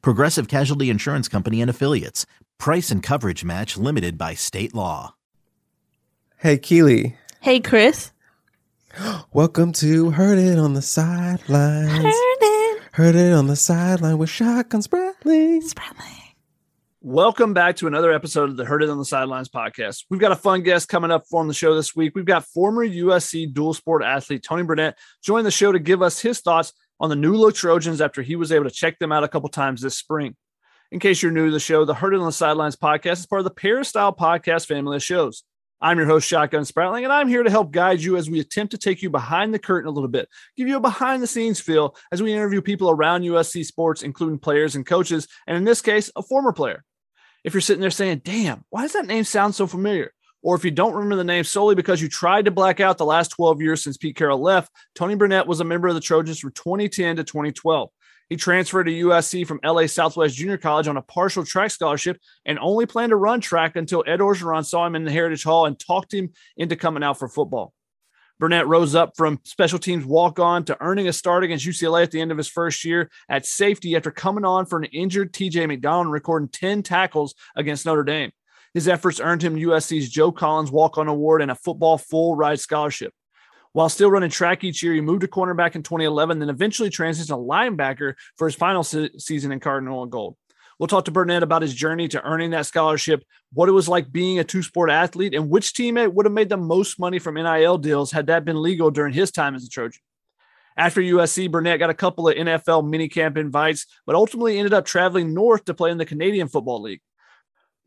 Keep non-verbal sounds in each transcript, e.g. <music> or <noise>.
Progressive Casualty Insurance Company and Affiliates. Price and coverage match limited by state law. Hey, Keely. Hey, Chris. Welcome to Heard It on the Sidelines. Heard it. Heard It on the Sideline with Shotgun Spratling. Spratling. Welcome back to another episode of the Heard It on the Sidelines podcast. We've got a fun guest coming up on the show this week. We've got former USC dual sport athlete Tony Burnett join the show to give us his thoughts on the new look Trojans after he was able to check them out a couple times this spring. In case you're new to the show, the It on the Sidelines podcast is part of the Peristyle podcast family of shows. I'm your host, Shotgun Spratling, and I'm here to help guide you as we attempt to take you behind the curtain a little bit, give you a behind the scenes feel as we interview people around USC sports, including players and coaches, and in this case, a former player if you're sitting there saying, damn, why does that name sound so familiar? Or if you don't remember the name solely because you tried to black out the last 12 years since Pete Carroll left, Tony Burnett was a member of the Trojans from 2010 to 2012. He transferred to USC from LA Southwest Junior College on a partial track scholarship and only planned to run track until Ed Orgeron saw him in the Heritage Hall and talked him into coming out for football. Burnett rose up from special teams walk on to earning a start against UCLA at the end of his first year at safety after coming on for an injured TJ McDonald recording 10 tackles against Notre Dame. His efforts earned him USC's Joe Collins Walk On Award and a football full ride scholarship. While still running track each year, he moved to cornerback in 2011, then eventually transitioned to linebacker for his final se- season in Cardinal and Gold. We'll talk to Burnett about his journey to earning that scholarship, what it was like being a two sport athlete, and which teammate would have made the most money from NIL deals had that been legal during his time as a Trojan. After USC, Burnett got a couple of NFL minicamp invites, but ultimately ended up traveling north to play in the Canadian Football League.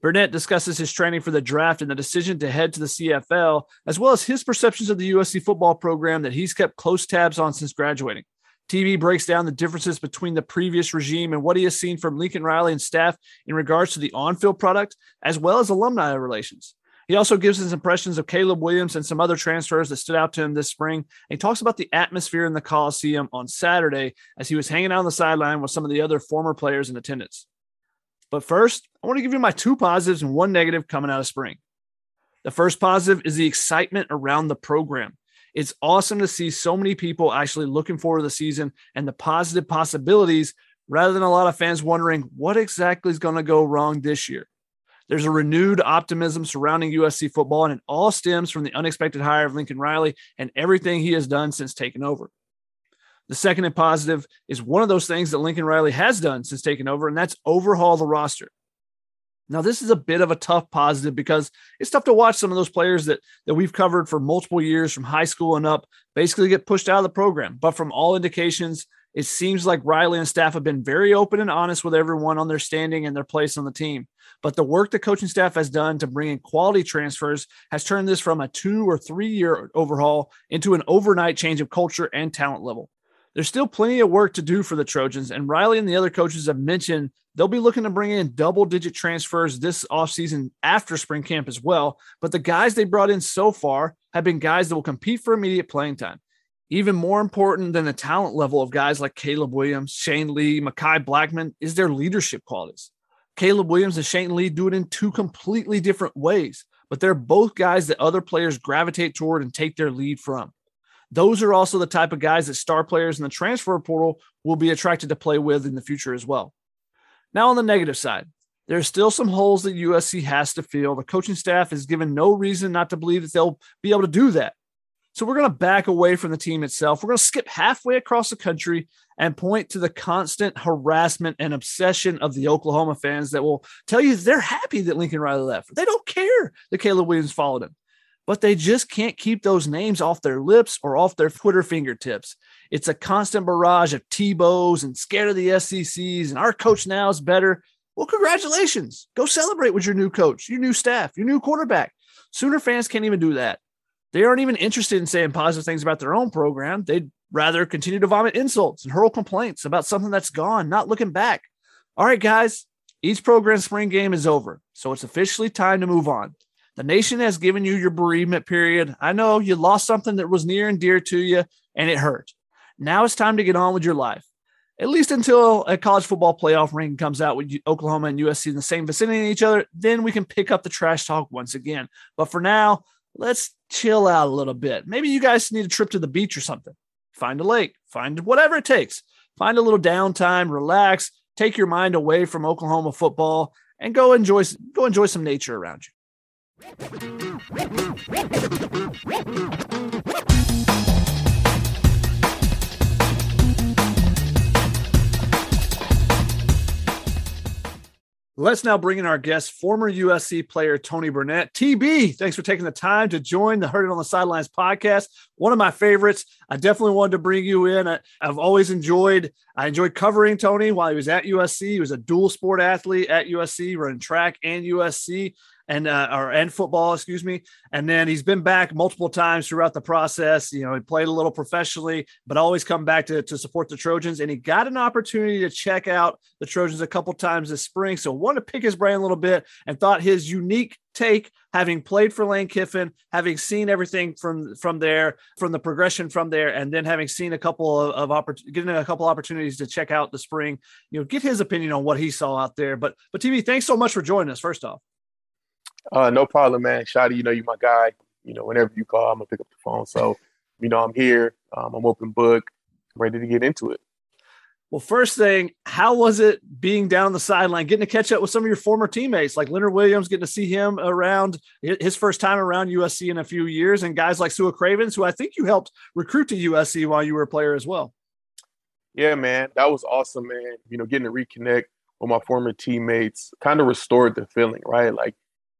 Burnett discusses his training for the draft and the decision to head to the CFL, as well as his perceptions of the USC football program that he's kept close tabs on since graduating. TB breaks down the differences between the previous regime and what he has seen from Lincoln Riley and staff in regards to the on field product, as well as alumni relations. He also gives his impressions of Caleb Williams and some other transfers that stood out to him this spring. And he talks about the atmosphere in the Coliseum on Saturday as he was hanging out on the sideline with some of the other former players in attendance. But first, I want to give you my two positives and one negative coming out of spring. The first positive is the excitement around the program. It's awesome to see so many people actually looking forward to the season and the positive possibilities rather than a lot of fans wondering what exactly is going to go wrong this year. There's a renewed optimism surrounding USC football, and it all stems from the unexpected hire of Lincoln Riley and everything he has done since taking over. The second and positive is one of those things that Lincoln Riley has done since taking over, and that's overhaul the roster. Now, this is a bit of a tough positive because it's tough to watch some of those players that that we've covered for multiple years from high school and up basically get pushed out of the program. But from all indications, it seems like Riley and staff have been very open and honest with everyone on their standing and their place on the team. But the work the coaching staff has done to bring in quality transfers has turned this from a two or three year overhaul into an overnight change of culture and talent level there's still plenty of work to do for the Trojans. And Riley and the other coaches have mentioned they'll be looking to bring in double digit transfers this offseason after spring camp as well. But the guys they brought in so far have been guys that will compete for immediate playing time. Even more important than the talent level of guys like Caleb Williams, Shane Lee, Mekhi Blackmon is their leadership qualities. Caleb Williams and Shane Lee do it in two completely different ways, but they're both guys that other players gravitate toward and take their lead from. Those are also the type of guys that star players in the transfer portal will be attracted to play with in the future as well. Now, on the negative side, there's still some holes that USC has to fill. The coaching staff is given no reason not to believe that they'll be able to do that. So we're going to back away from the team itself. We're going to skip halfway across the country and point to the constant harassment and obsession of the Oklahoma fans that will tell you they're happy that Lincoln Riley left. They don't care that Caleb Williams followed him but they just can't keep those names off their lips or off their <laughs> Twitter fingertips. It's a constant barrage of Tebow's and scared of the SECs, and our coach now is better. Well, congratulations. Go celebrate with your new coach, your new staff, your new quarterback. Sooner fans can't even do that. They aren't even interested in saying positive things about their own program. They'd rather continue to vomit insults and hurl complaints about something that's gone, not looking back. All right, guys, Each program spring game is over, so it's officially time to move on. The nation has given you your bereavement period. I know you lost something that was near and dear to you, and it hurt. Now it's time to get on with your life, at least until a college football playoff ring comes out with Oklahoma and USC in the same vicinity of each other. Then we can pick up the trash talk once again. But for now, let's chill out a little bit. Maybe you guys need a trip to the beach or something. Find a lake, find whatever it takes. Find a little downtime, relax, take your mind away from Oklahoma football, and go enjoy go enjoy some nature around you. Let's now bring in our guest, former USC player Tony Burnett. TB, thanks for taking the time to join the It on the Sidelines podcast. One of my favorites. I definitely wanted to bring you in. I, have always enjoyed, I enjoyed covering Tony while he was at USC. He was a dual sport athlete at USC, running track and USC and uh, or and football, excuse me. And then he's been back multiple times throughout the process. You know, he played a little professionally, but always come back to, to support the Trojans. And he got an opportunity to check out the Trojans a couple times this spring. So wanted to pick his brain a little bit and thought his unique take, having played for Lane Kiffin, having seen everything from from there, from the progression from there, and then having seen a couple of, of oppor- getting a couple opportunities to check out the spring, you know, get his opinion on what he saw out there. But but TB, thanks so much for joining us. First off. Uh, no problem, man. Shotty, you know you my guy. You know, whenever you call, I'm gonna pick up the phone. So, you know, I'm here. Um, I'm open book, ready to get into it. Well, first thing, how was it being down the sideline, getting to catch up with some of your former teammates, like Leonard Williams, getting to see him around his first time around USC in a few years, and guys like Sua Cravens, who I think you helped recruit to USC while you were a player as well. Yeah, man, that was awesome, man. You know, getting to reconnect with my former teammates kind of restored the feeling, right? Like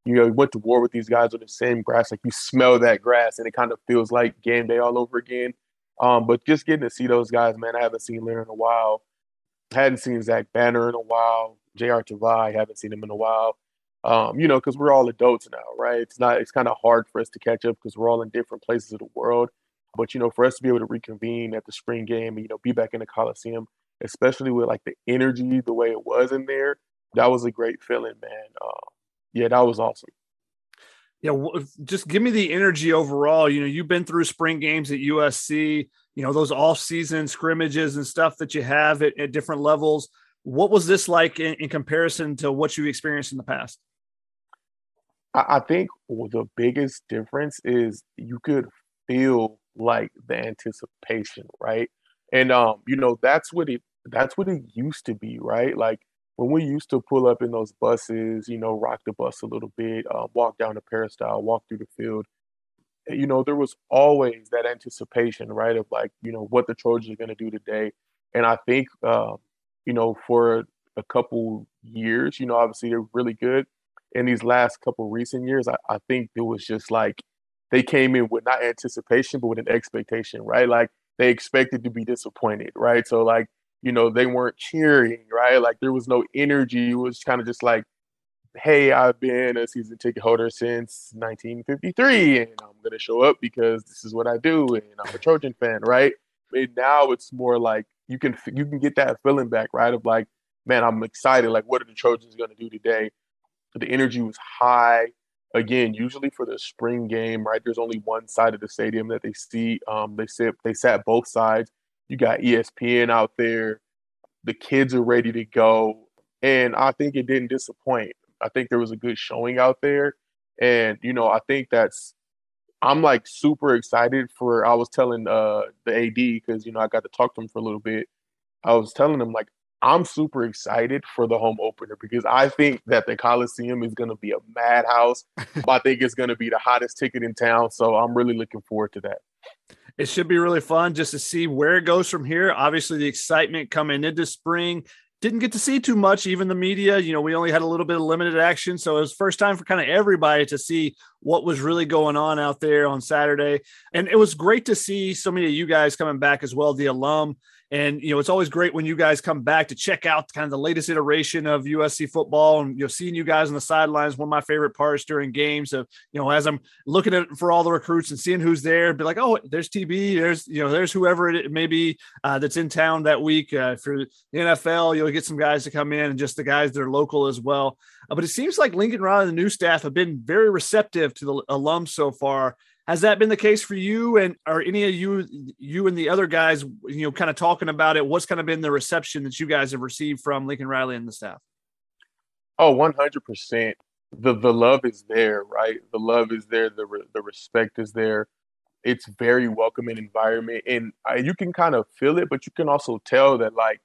you know, went to war with these guys on the same grass. Like you smell that grass, and it kind of feels like game day all over again. Um, but just getting to see those guys, man, I haven't seen Leonard in a while. hadn't seen Zach Banner in a while. J.R. Tavai, haven't seen him in a while. Um, you know, because we're all adults now, right? It's not. It's kind of hard for us to catch up because we're all in different places of the world. But you know, for us to be able to reconvene at the spring game and you know be back in the Coliseum, especially with like the energy, the way it was in there, that was a great feeling, man. Um, yeah, that was awesome. Yeah, just give me the energy overall. You know, you've been through spring games at USC. You know those off-season scrimmages and stuff that you have at, at different levels. What was this like in, in, comparison to what you experienced in the past? I, I think the biggest difference is you could feel like the anticipation, right? And um, you know, that's what it that's what it used to be, right? Like when we used to pull up in those buses, you know, rock the bus a little bit, uh, walk down the peristyle, walk through the field, eh, you know, there was always that anticipation, right, of like, you know, what the Trojans are going to do today. And I think, uh, you know, for a couple years, you know, obviously they're really good. In these last couple recent years, I, I think it was just like they came in with not anticipation, but with an expectation, right? Like they expected to be disappointed, right? So like you know, they weren't cheering, right? Like there was no energy. It was kind of just like, hey, I've been a season ticket holder since 1953 and I'm going to show up because this is what I do and I'm a Trojan fan, right? And now it's more like you can you can get that feeling back, right? Of like, man, I'm excited. Like, what are the Trojans going to do today? The energy was high. Again, usually for the spring game, right? There's only one side of the stadium that they see. Um, they sit they sat both sides you got ESPN out there. The kids are ready to go. And I think it didn't disappoint. I think there was a good showing out there. And, you know, I think that's, I'm like super excited for, I was telling uh, the AD, because, you know, I got to talk to him for a little bit. I was telling him, like, I'm super excited for the home opener because I think that the Coliseum is going to be a madhouse. <laughs> I think it's going to be the hottest ticket in town. So I'm really looking forward to that it should be really fun just to see where it goes from here. Obviously, the excitement coming into spring. Didn't get to see too much, even the media. You know, we only had a little bit of limited action. So it was first time for kind of everybody to see what was really going on out there on Saturday. And it was great to see so many of you guys coming back as well, the alum. And you know, it's always great when you guys come back to check out kind of the latest iteration of USC football, and you know, seeing you guys on the sidelines. One of my favorite parts during games of you know, as I'm looking at for all the recruits and seeing who's there, be like, oh, there's TB, there's you know, there's whoever it may be uh, that's in town that week uh, for the NFL. You'll get some guys to come in, and just the guys that are local as well. Uh, but it seems like Lincoln Riley and the new staff have been very receptive to the alums so far. Has that been the case for you and are any of you you and the other guys, you know, kind of talking about it? What's kind of been the reception that you guys have received from Lincoln Riley and the staff? Oh, 100%. The the love is there, right? The love is there, the re- the respect is there. It's very welcoming environment and uh, you can kind of feel it, but you can also tell that like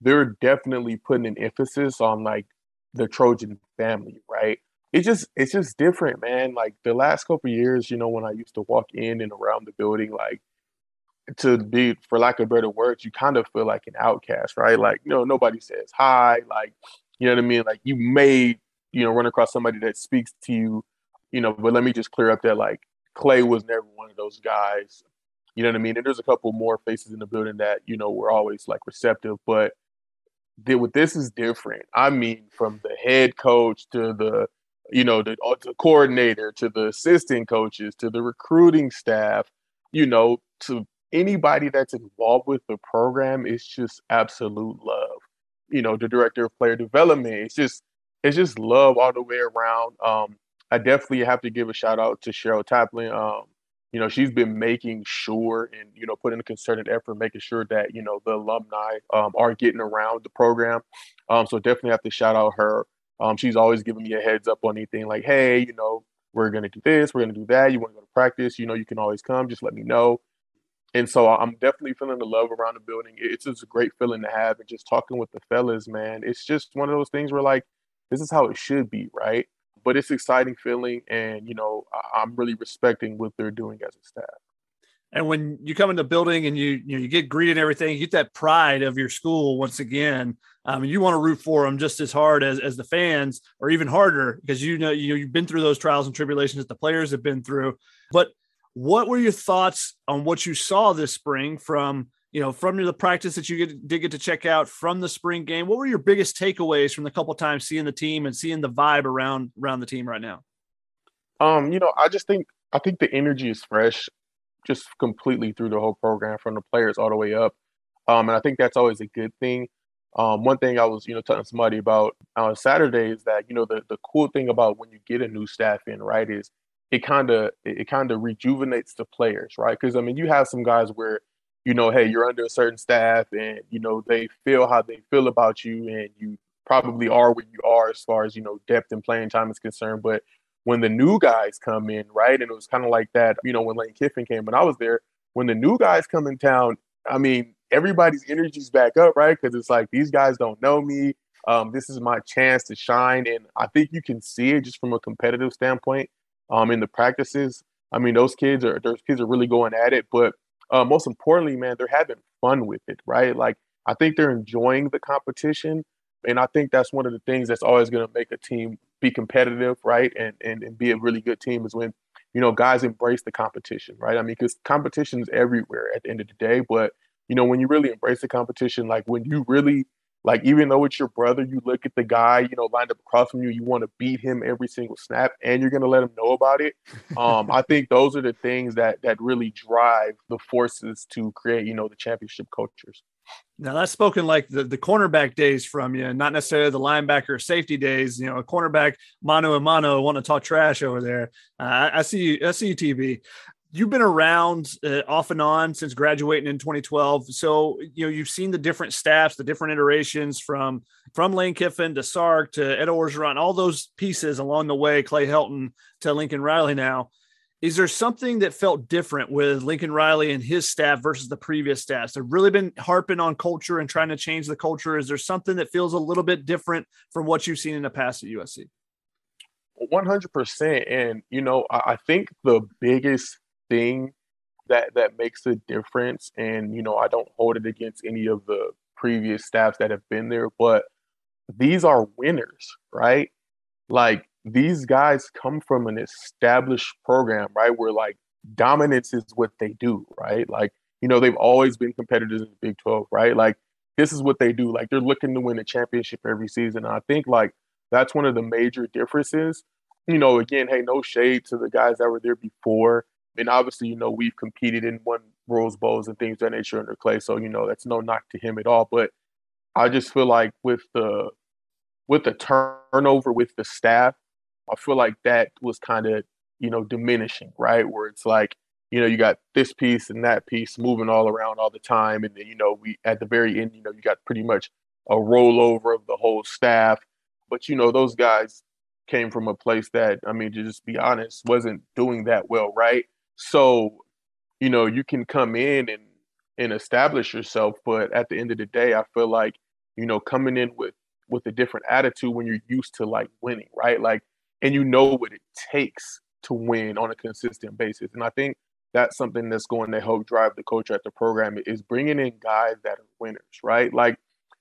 they're definitely putting an emphasis on like the Trojan family, right? It's just it's just different, man. Like the last couple years, you know, when I used to walk in and around the building, like to be, for lack of better words, you kind of feel like an outcast, right? Like, you know, nobody says hi, like, you know what I mean? Like you may, you know, run across somebody that speaks to you, you know, but let me just clear up that like Clay was never one of those guys. You know what I mean? And there's a couple more faces in the building that, you know, were always like receptive, but with this is different. I mean, from the head coach to the you know, the, uh, the coordinator to the assistant coaches to the recruiting staff, you know, to anybody that's involved with the program, it's just absolute love. You know, the director of player development, it's just it's just love all the way around. Um, I definitely have to give a shout out to Cheryl Taplin. Um, you know, she's been making sure and you know putting a concerted effort, making sure that you know the alumni um, are getting around the program. Um, so definitely have to shout out her. Um, she's always giving me a heads up on anything like, hey, you know, we're gonna do this, we're gonna do that. You want to go to practice? You know, you can always come. Just let me know. And so I'm definitely feeling the love around the building. It's just a great feeling to have, and just talking with the fellas, man. It's just one of those things where like, this is how it should be, right? But it's exciting feeling, and you know, I'm really respecting what they're doing as a staff. And when you come in the building and you you, know, you get greeted and everything, you get that pride of your school once again. Um, you want to root for them just as hard as, as the fans, or even harder, because you know you, you've been through those trials and tribulations that the players have been through. But what were your thoughts on what you saw this spring from you know from the practice that you get, did get to check out from the spring game? What were your biggest takeaways from the couple times seeing the team and seeing the vibe around around the team right now? Um, you know, I just think I think the energy is fresh just completely through the whole program from the players all the way up. Um, and I think that's always a good thing. Um, one thing I was, you know, telling somebody about on Saturday is that, you know, the, the cool thing about when you get a new staff in, right, is it kind of it kind of rejuvenates the players, right? Because I mean, you have some guys where, you know, hey, you're under a certain staff, and you know they feel how they feel about you, and you probably are where you are as far as you know depth and playing time is concerned. But when the new guys come in, right? And it was kind of like that, you know, when Lane Kiffin came when I was there. When the new guys come in town, I mean, everybody's energy's back up, right? Because it's like these guys don't know me. Um, this is my chance to shine, and I think you can see it just from a competitive standpoint. Um, in the practices, I mean, those kids are those kids are really going at it. But uh, most importantly, man, they're having fun with it, right? Like I think they're enjoying the competition, and I think that's one of the things that's always going to make a team be competitive, right? And, and and be a really good team is when you know guys embrace the competition, right? I mean, because competition is everywhere at the end of the day, but you know when you really embrace the competition, like when you really like even though it's your brother, you look at the guy, you know, lined up across from you, you want to beat him every single snap, and you're gonna let him know about it. <laughs> Um, I think those are the things that that really drive the forces to create, you know, the championship cultures. Now that's spoken like the, the cornerback days from you, not necessarily the linebacker safety days. You know, a cornerback mano a mano want to talk trash over there. Uh, I, I see you, I see you, TB You've been around uh, off and on since graduating in 2012, so you know you've seen the different staffs, the different iterations from from Lane Kiffin to Sark to Ed Orgeron, all those pieces along the way. Clay Helton to Lincoln Riley now is there something that felt different with Lincoln Riley and his staff versus the previous staffs? They've really been harping on culture and trying to change the culture. Is there something that feels a little bit different from what you've seen in the past at USC? 100%. And, you know, I think the biggest thing that, that makes a difference, and, you know, I don't hold it against any of the previous staffs that have been there, but these are winners, right? Like these guys come from an established program, right? Where like dominance is what they do, right? Like, you know, they've always been competitors in the Big 12, right? Like this is what they do. Like they're looking to win a championship every season. And I think like that's one of the major differences. You know, again, hey, no shade to the guys that were there before. And obviously, you know, we've competed in one Rose Bowls and things of that nature under Clay. So, you know, that's no knock to him at all. But I just feel like with the with the turnover with the staff, I feel like that was kind of, you know, diminishing, right? Where it's like, you know, you got this piece and that piece moving all around all the time. And then, you know, we at the very end, you know, you got pretty much a rollover of the whole staff. But, you know, those guys came from a place that, I mean, to just be honest, wasn't doing that well, right? So, you know, you can come in and and establish yourself, but at the end of the day, I feel like, you know, coming in with with a different attitude when you're used to like winning, right? Like and you know what it takes to win on a consistent basis. And I think that's something that's going to help drive the culture at the program is bringing in guys that are winners, right? Like,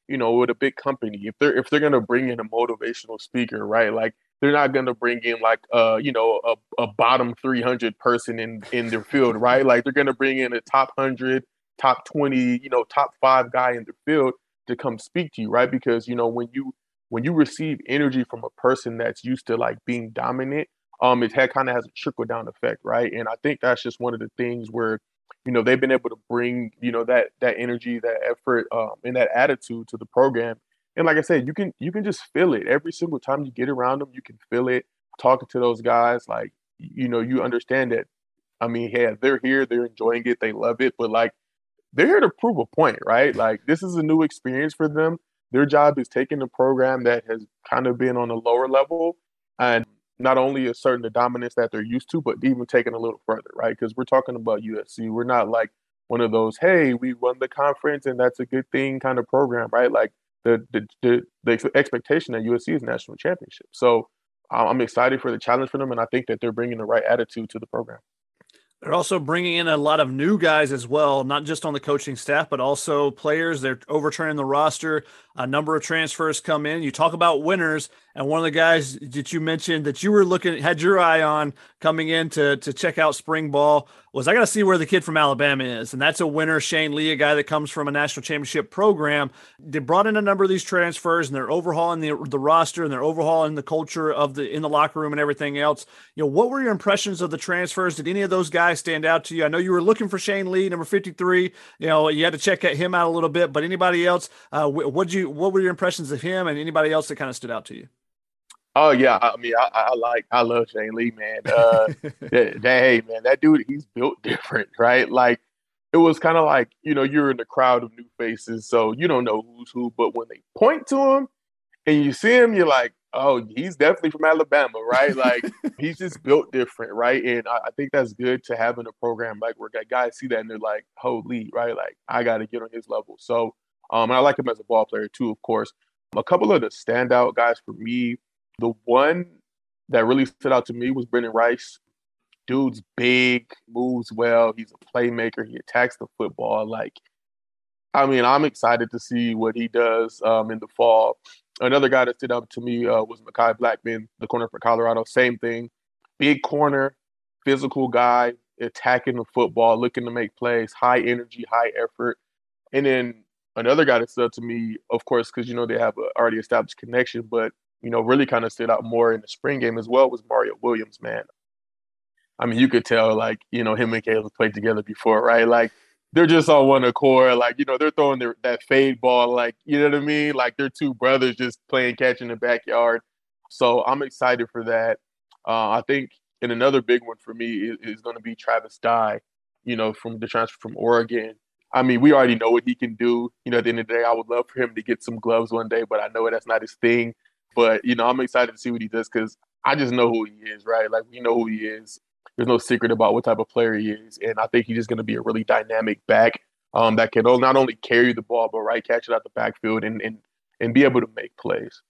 you know, with a big company, if they're if they're gonna bring in a motivational speaker, right? Like they're not gonna bring in like uh, you know, a, a bottom 300 person in in their field, right? Like they're gonna bring in a top 100, top 20, you know, top five guy in the field to come speak to you, right? Because you know when you when you receive energy from a person that's used to like being dominant, um, it kind of has a trickle down effect, right? And I think that's just one of the things where, you know, they've been able to bring, you know, that that energy, that effort, um, and that attitude to the program. And like I said, you can you can just feel it every single time you get around them. You can feel it talking to those guys. Like, you know, you understand that. I mean, yeah, they're here, they're enjoying it, they love it, but like, they're here to prove a point, right? Like, this is a new experience for them their job is taking a program that has kind of been on a lower level and not only asserting the dominance that they're used to, but even taking a little further, right? Because we're talking about USC. We're not like one of those, hey, we won the conference and that's a good thing kind of program, right? Like the the the, the expectation that USC is national championship. So I'm excited for the challenge for them, and I think that they're bringing the right attitude to the program. They're also bringing in a lot of new guys as well, not just on the coaching staff, but also players. They're overturning the roster. A number of transfers come in. You talk about winners, and one of the guys that you mentioned that you were looking had your eye on coming in to to check out spring ball was I got to see where the kid from Alabama is, and that's a winner, Shane Lee, a guy that comes from a national championship program. They brought in a number of these transfers, and they're overhauling the the roster, and they're overhauling the culture of the in the locker room and everything else. You know, what were your impressions of the transfers? Did any of those guys stand out to you? I know you were looking for Shane Lee, number fifty three. You know, you had to check him out a little bit, but anybody else? Uh, what you what were your impressions of him, and anybody else that kind of stood out to you? Oh yeah, I mean, I, I like, I love Shane Lee, man. Uh, <laughs> that, that, hey, man, that dude, he's built different, right? Like, it was kind of like, you know, you're in the crowd of new faces, so you don't know who's who. But when they point to him and you see him, you're like, oh, he's definitely from Alabama, right? Like, <laughs> he's just built different, right? And I, I, think that's good to have in a program like where guys see that and they're like, holy, right? Like, I got to get on his level. So, um, and I like him as a ball player too, of course. A couple of the standout guys for me the one that really stood out to me was Brenden Rice. Dude's big, moves well. He's a playmaker. He attacks the football. Like, I mean, I'm excited to see what he does um, in the fall. Another guy that stood out to me uh, was Mekhi Blackmon, the corner for Colorado. Same thing. Big corner, physical guy, attacking the football, looking to make plays, high energy, high effort. And then another guy that stood out to me, of course, because you know they have an already established connection, but you know, really kind of stood out more in the spring game as well was Mario Williams, man. I mean, you could tell like, you know, him and Caleb played together before, right? Like they're just on one accord. Like, you know, they're throwing their, that fade ball, like, you know what I mean? Like they're two brothers just playing catch in the backyard. So I'm excited for that. Uh, I think, and another big one for me is, is going to be Travis Dye, you know, from the transfer from Oregon. I mean, we already know what he can do. You know, at the end of the day, I would love for him to get some gloves one day, but I know that's not his thing. But you know, I'm excited to see what he does because I just know who he is, right? Like we know who he is. There's no secret about what type of player he is, and I think he's just going to be a really dynamic back um, that can not only carry the ball but right catch it out the backfield and and and be able to make plays.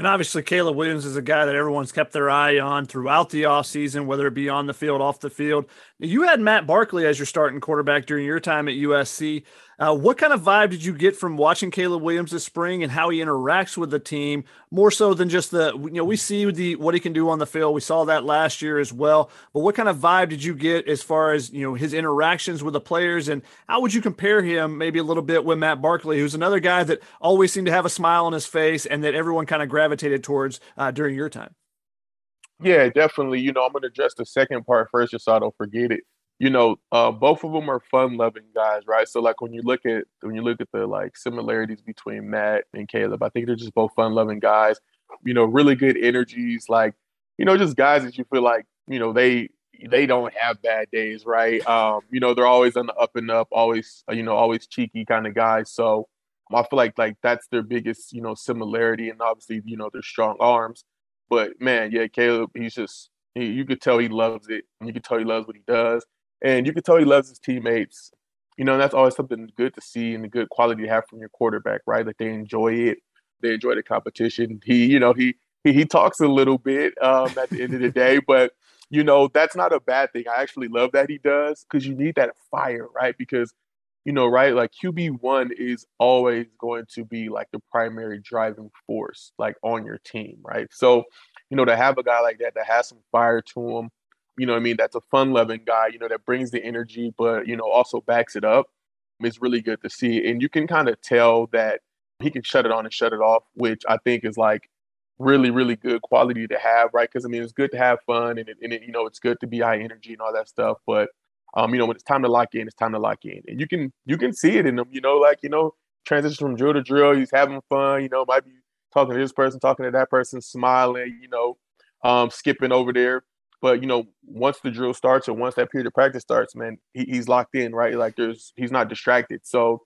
And obviously, Caleb Williams is a guy that everyone's kept their eye on throughout the offseason, whether it be on the field, off the field. You had Matt Barkley as your starting quarterback during your time at USC. Uh, what kind of vibe did you get from watching Caleb Williams this spring and how he interacts with the team more so than just the you know we see the what he can do on the field. We saw that last year as well. But what kind of vibe did you get as far as you know his interactions with the players and how would you compare him maybe a little bit with Matt Barkley, who's another guy that always seemed to have a smile on his face and that everyone kind of gravitated towards uh, during your time? Yeah, definitely. You know, I'm going to address the second part first, just so I don't forget it you know, uh, both of them are fun-loving guys, right? So like when you look at when you look at the like similarities between Matt and Caleb, I think they're just both fun-loving guys. You know, really good energies, like you know, just guys that you feel like you know they they don't have bad days, right? Um, you know, they're always on the up and up, always you know, always cheeky kind of guys. So I feel like like that's their biggest you know similarity, and obviously you know their strong arms. But man, yeah, Caleb, he's just he, you could tell he loves it, and you could tell he loves what he does and you can tell he loves his teammates. You know, that's always something good to see and a good quality to have from your quarterback, right? That they enjoy it, they enjoy the competition. He, you know, he he, he talks a little bit um, at the end of the day, <laughs> but you know that's not a bad thing. I actually love that he does because you need that fire, right? Because you know, right, like QB one is always going to be like the primary driving force, like on your team, right? So, you know, to have a guy like that that has some fire to him, you know I mean, that's a fun loving guy, you know, that brings the energy, but, you know, also backs it up. It's really good to see. And you can kind of tell that he can shut it on and shut it off, which I think is like really, really good quality to have, right? Because I mean, it's good to have fun and, it, and it, you know, it's good to be high energy and all that stuff. But, um, you know, when it's time to lock in, it's time to lock in. And you can, you can see it in him, you know, like, you know, transition from drill to drill. He's having fun, you know, might be talking to this person, talking to that person, smiling, you know, um, skipping over there. But you know, once the drill starts or once that period of practice starts, man, he, he's locked in, right? Like there's he's not distracted. So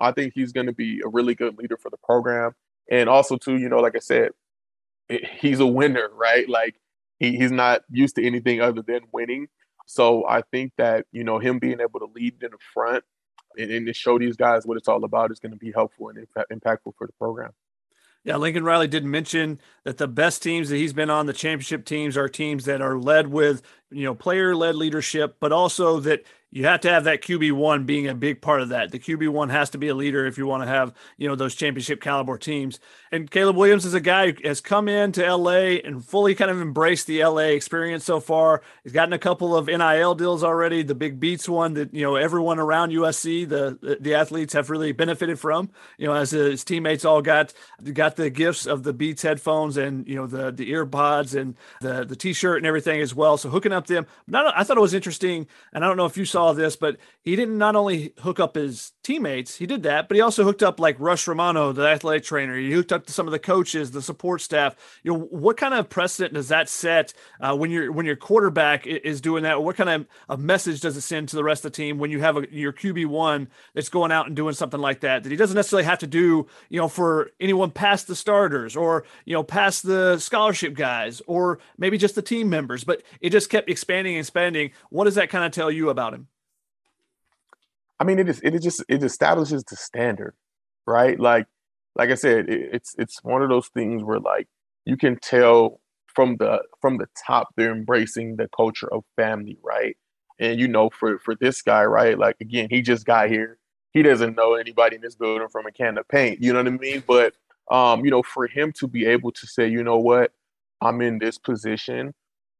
I think he's going to be a really good leader for the program. And also, too, you know, like I said, it, he's a winner, right? Like he, he's not used to anything other than winning. So I think that you know him being able to lead in the front and, and to show these guys what it's all about is going to be helpful and impactful for the program. Yeah, Lincoln Riley did mention that the best teams that he's been on, the championship teams, are teams that are led with, you know, player led leadership, but also that you have to have that QB one being a big part of that. The QB one has to be a leader if you want to have you know those championship caliber teams. And Caleb Williams is a guy who has come into LA and fully kind of embraced the LA experience so far. He's gotten a couple of NIL deals already. The big beats one that you know everyone around USC, the the athletes have really benefited from. You know, as his teammates all got got the gifts of the Beats headphones and you know the the earbuds and the the T-shirt and everything as well. So hooking up them. I thought it was interesting, and I don't know if you saw saw this, but he didn't not only hook up his teammates, he did that, but he also hooked up like Rush Romano, the athletic trainer. He hooked up to some of the coaches, the support staff. You know, what kind of precedent does that set uh, when your when your quarterback is doing that? What kind of a message does it send to the rest of the team when you have a, your QB one that's going out and doing something like that that he doesn't necessarily have to do, you know, for anyone past the starters or you know past the scholarship guys or maybe just the team members, but it just kept expanding and expanding. What does that kind of tell you about him? I mean, it is it is just it establishes the standard, right? Like like I said, it, it's it's one of those things where like you can tell from the from the top they're embracing the culture of family, right? And you know, for for this guy, right? Like again, he just got here. He doesn't know anybody in this building from a can of paint. You know what I mean? But um, you know, for him to be able to say, you know what, I'm in this position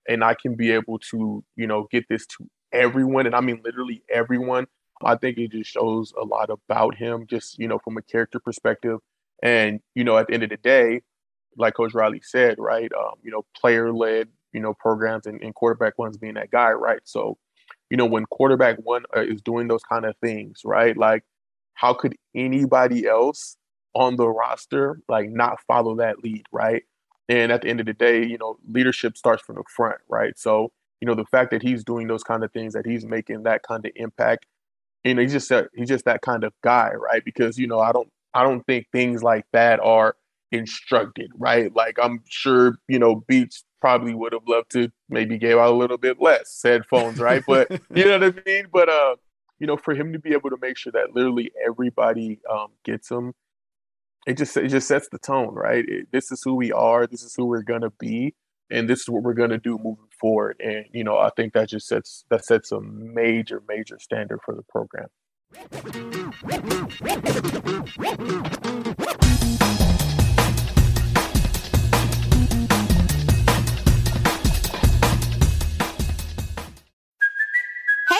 and I can be able to, you know, get this to everyone, and I mean literally everyone I think it just shows a lot about him, just you know, from a character perspective. And you know, at the end of the day, like Coach Riley said, right? Um, you know, player led, you know, programs and, and, quarterback one's being that guy, right? So, you know, when quarterback one uh, is doing those kind of things, right? Like, how could anybody else on the roster like not follow that lead, right? And at the end of the day, you know, leadership starts from the front, right? So, you know, the fact that he's doing those kind of things, that he's making that kind of impact you know, he's just a, he's just that kind of guy, right? Because you know, I don't I don't think things like that are instructed, right? Like I'm sure you know Beats probably would have loved to maybe gave out a little bit less headphones, right? But <laughs> you know what I mean. But uh, you know, for him to be able to make sure that literally everybody um, gets them, it just it just sets the tone, right? It, this is who we are. This is who we're gonna be, and this is what we're gonna do moving forward. And you know, I think that just sets that sets a major, major standard for the program.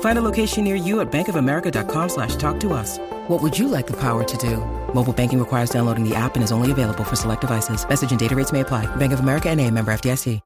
Find a location near you at bankofamerica.com slash talk to us. What would you like the power to do? Mobile banking requires downloading the app and is only available for select devices. Message and data rates may apply. Bank of America and a member FDIC.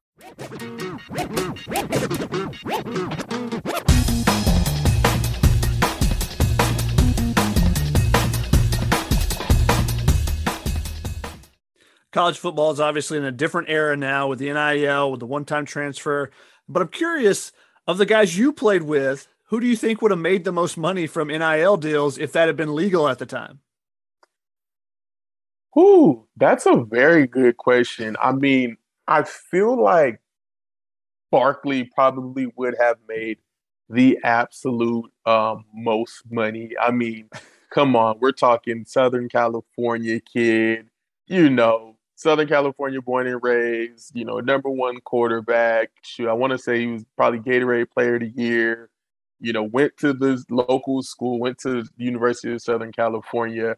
College football is obviously in a different era now with the NIL, with the one-time transfer. But I'm curious of the guys you played with, who do you think would have made the most money from NIL deals if that had been legal at the time? Ooh, that's a very good question. I mean, I feel like Barkley probably would have made the absolute um, most money. I mean, <laughs> come on, we're talking Southern California kid, you know, Southern California born and raised, you know, number one quarterback. Shoot, I want to say he was probably Gatorade Player of the Year. You know, went to the local school, went to the University of Southern California.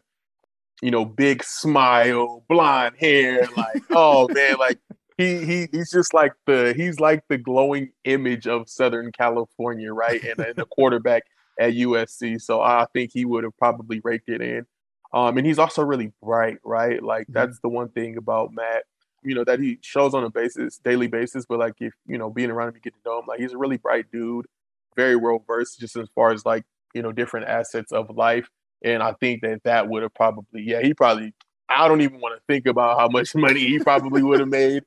You know, big smile, blonde hair, like, <laughs> oh man, like he he he's just like the he's like the glowing image of Southern California, right? And, and the quarterback at USC. So I think he would have probably raked it in. Um, and he's also really bright, right? Like mm-hmm. that's the one thing about Matt, you know, that he shows on a basis, daily basis. But like if you know, being around him, you get to know him. Like he's a really bright dude, very well versed, just as far as like you know, different assets of life. And I think that that would have probably, yeah, he probably. I don't even want to think about how much <laughs> money he probably would have made,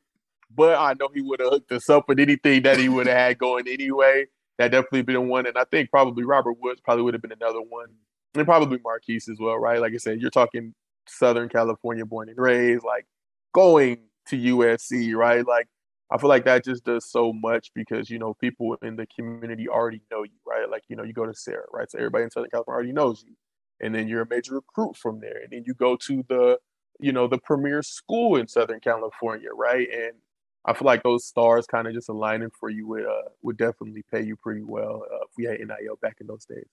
but I know he would have hooked us up with anything that he would have had going anyway. That definitely been one, and I think probably Robert Woods probably would have been another one and probably Marqise as well, right? Like I said, you're talking Southern California born and raised, like going to USC, right? Like I feel like that just does so much because you know people in the community already know you, right? Like you know you go to Serra, right? So everybody in Southern California already knows you, and then you're a major recruit from there, and then you go to the you know the premier school in Southern California, right? And I feel like those stars kind of just aligning for you would uh, would definitely pay you pretty well uh, if we had NIL back in those days.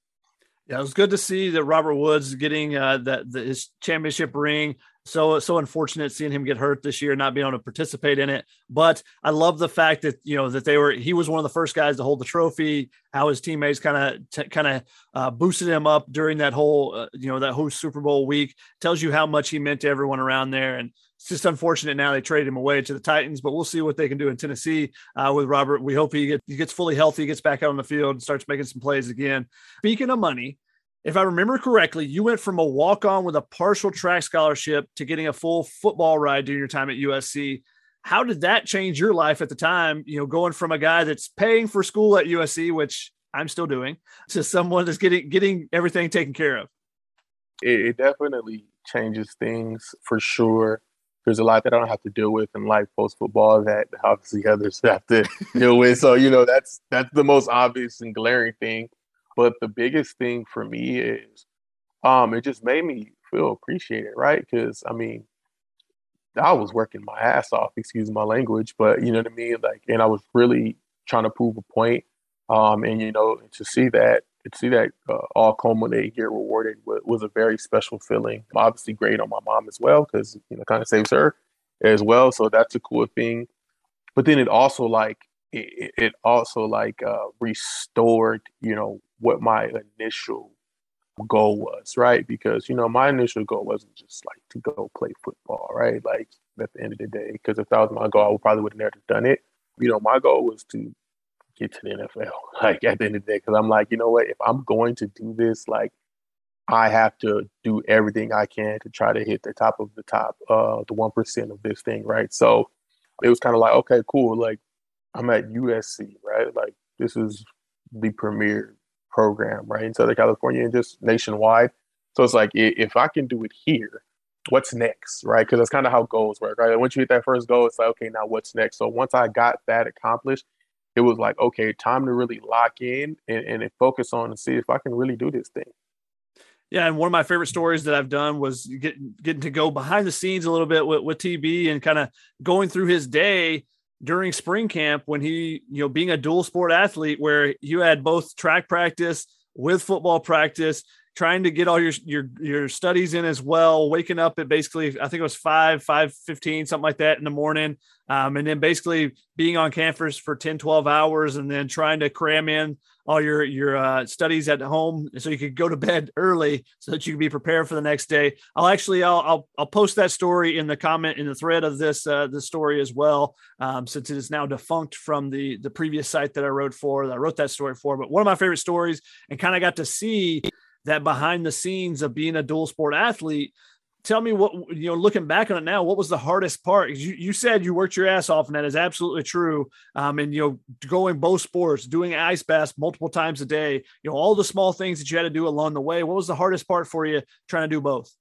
Yeah, it was good to see that Robert Woods getting uh, that the, his championship ring. So so unfortunate seeing him get hurt this year, not being able to participate in it. But I love the fact that you know that they were he was one of the first guys to hold the trophy. How his teammates kind of kind of uh, boosted him up during that whole uh, you know that whole Super Bowl week. Tells you how much he meant to everyone around there. And it's just unfortunate now they traded him away to the Titans, but we'll see what they can do in Tennessee uh, with Robert. We hope he, get, he gets fully healthy, gets back out on the field, and starts making some plays again. Speaking of money, if I remember correctly, you went from a walk on with a partial track scholarship to getting a full football ride during your time at USC. How did that change your life at the time? You know, going from a guy that's paying for school at USC, which I'm still doing, to someone that's getting getting everything taken care of. It, it definitely changes things for sure there's a lot that I don't have to deal with in life post football that obviously <laughs> others have to deal with. So you know that's that's the most obvious and glaring thing. But the biggest thing for me is, um, it just made me feel appreciated, right? Because I mean, I was working my ass off, excuse my language, but you know what I mean. Like, and I was really trying to prove a point. Um, and you know, to see that to see that uh, all culminate, get rewarded was, a very special feeling. Obviously, great on my mom as well because you know kind of saves her as well. So that's a cool thing. But then it also like it, it also like uh, restored you know what my initial goal was, right? Because you know my initial goal wasn't just like to go play football, right? Like at the end of the day, because if that was my goal, I would probably would have never done it. You know, my goal was to get to the NFL. <laughs> Like at the end of the day, because I'm like, you know what? If I'm going to do this, like I have to do everything I can to try to hit the top of the top, uh, the one percent of this thing, right? So it was kind of like, okay, cool. Like I'm at USC, right? Like this is the premier program, right, in Southern California and just nationwide. So it's like if I can do it here, what's next, right? Because that's kind of how goals work, right? once you hit that first goal, it's like, okay, now what's next? So once I got that accomplished, it was like, okay, time to really lock in and, and focus on and see if I can really do this thing. Yeah, and one of my favorite stories that I've done was getting getting to go behind the scenes a little bit with, with TB and kind of going through his day during spring camp when he, you know, being a dual sport athlete where you had both track practice with football practice, trying to get all your your your studies in as well waking up at basically i think it was 5 5 15 something like that in the morning. Um, and then basically being on campus for 10 12 hours and then trying to cram in all your your uh, studies at home so you could go to bed <laughs> early so that you can be prepared for the next day. I'll actually i'll i'll, I'll post that story in the comment in the thread of this uh, the story as well um, since it is now defunct from the the previous site that i wrote for that i wrote that story for. But one of my favorite stories and kind of got to see that behind the scenes of being a dual sport athlete tell me what you know looking back on it now what was the hardest part? You, you said you worked your ass off and that is absolutely true. Um, and you know going both sports doing ice baths multiple times a day you know all the small things that you had to do along the way. What was the hardest part for you trying to do both?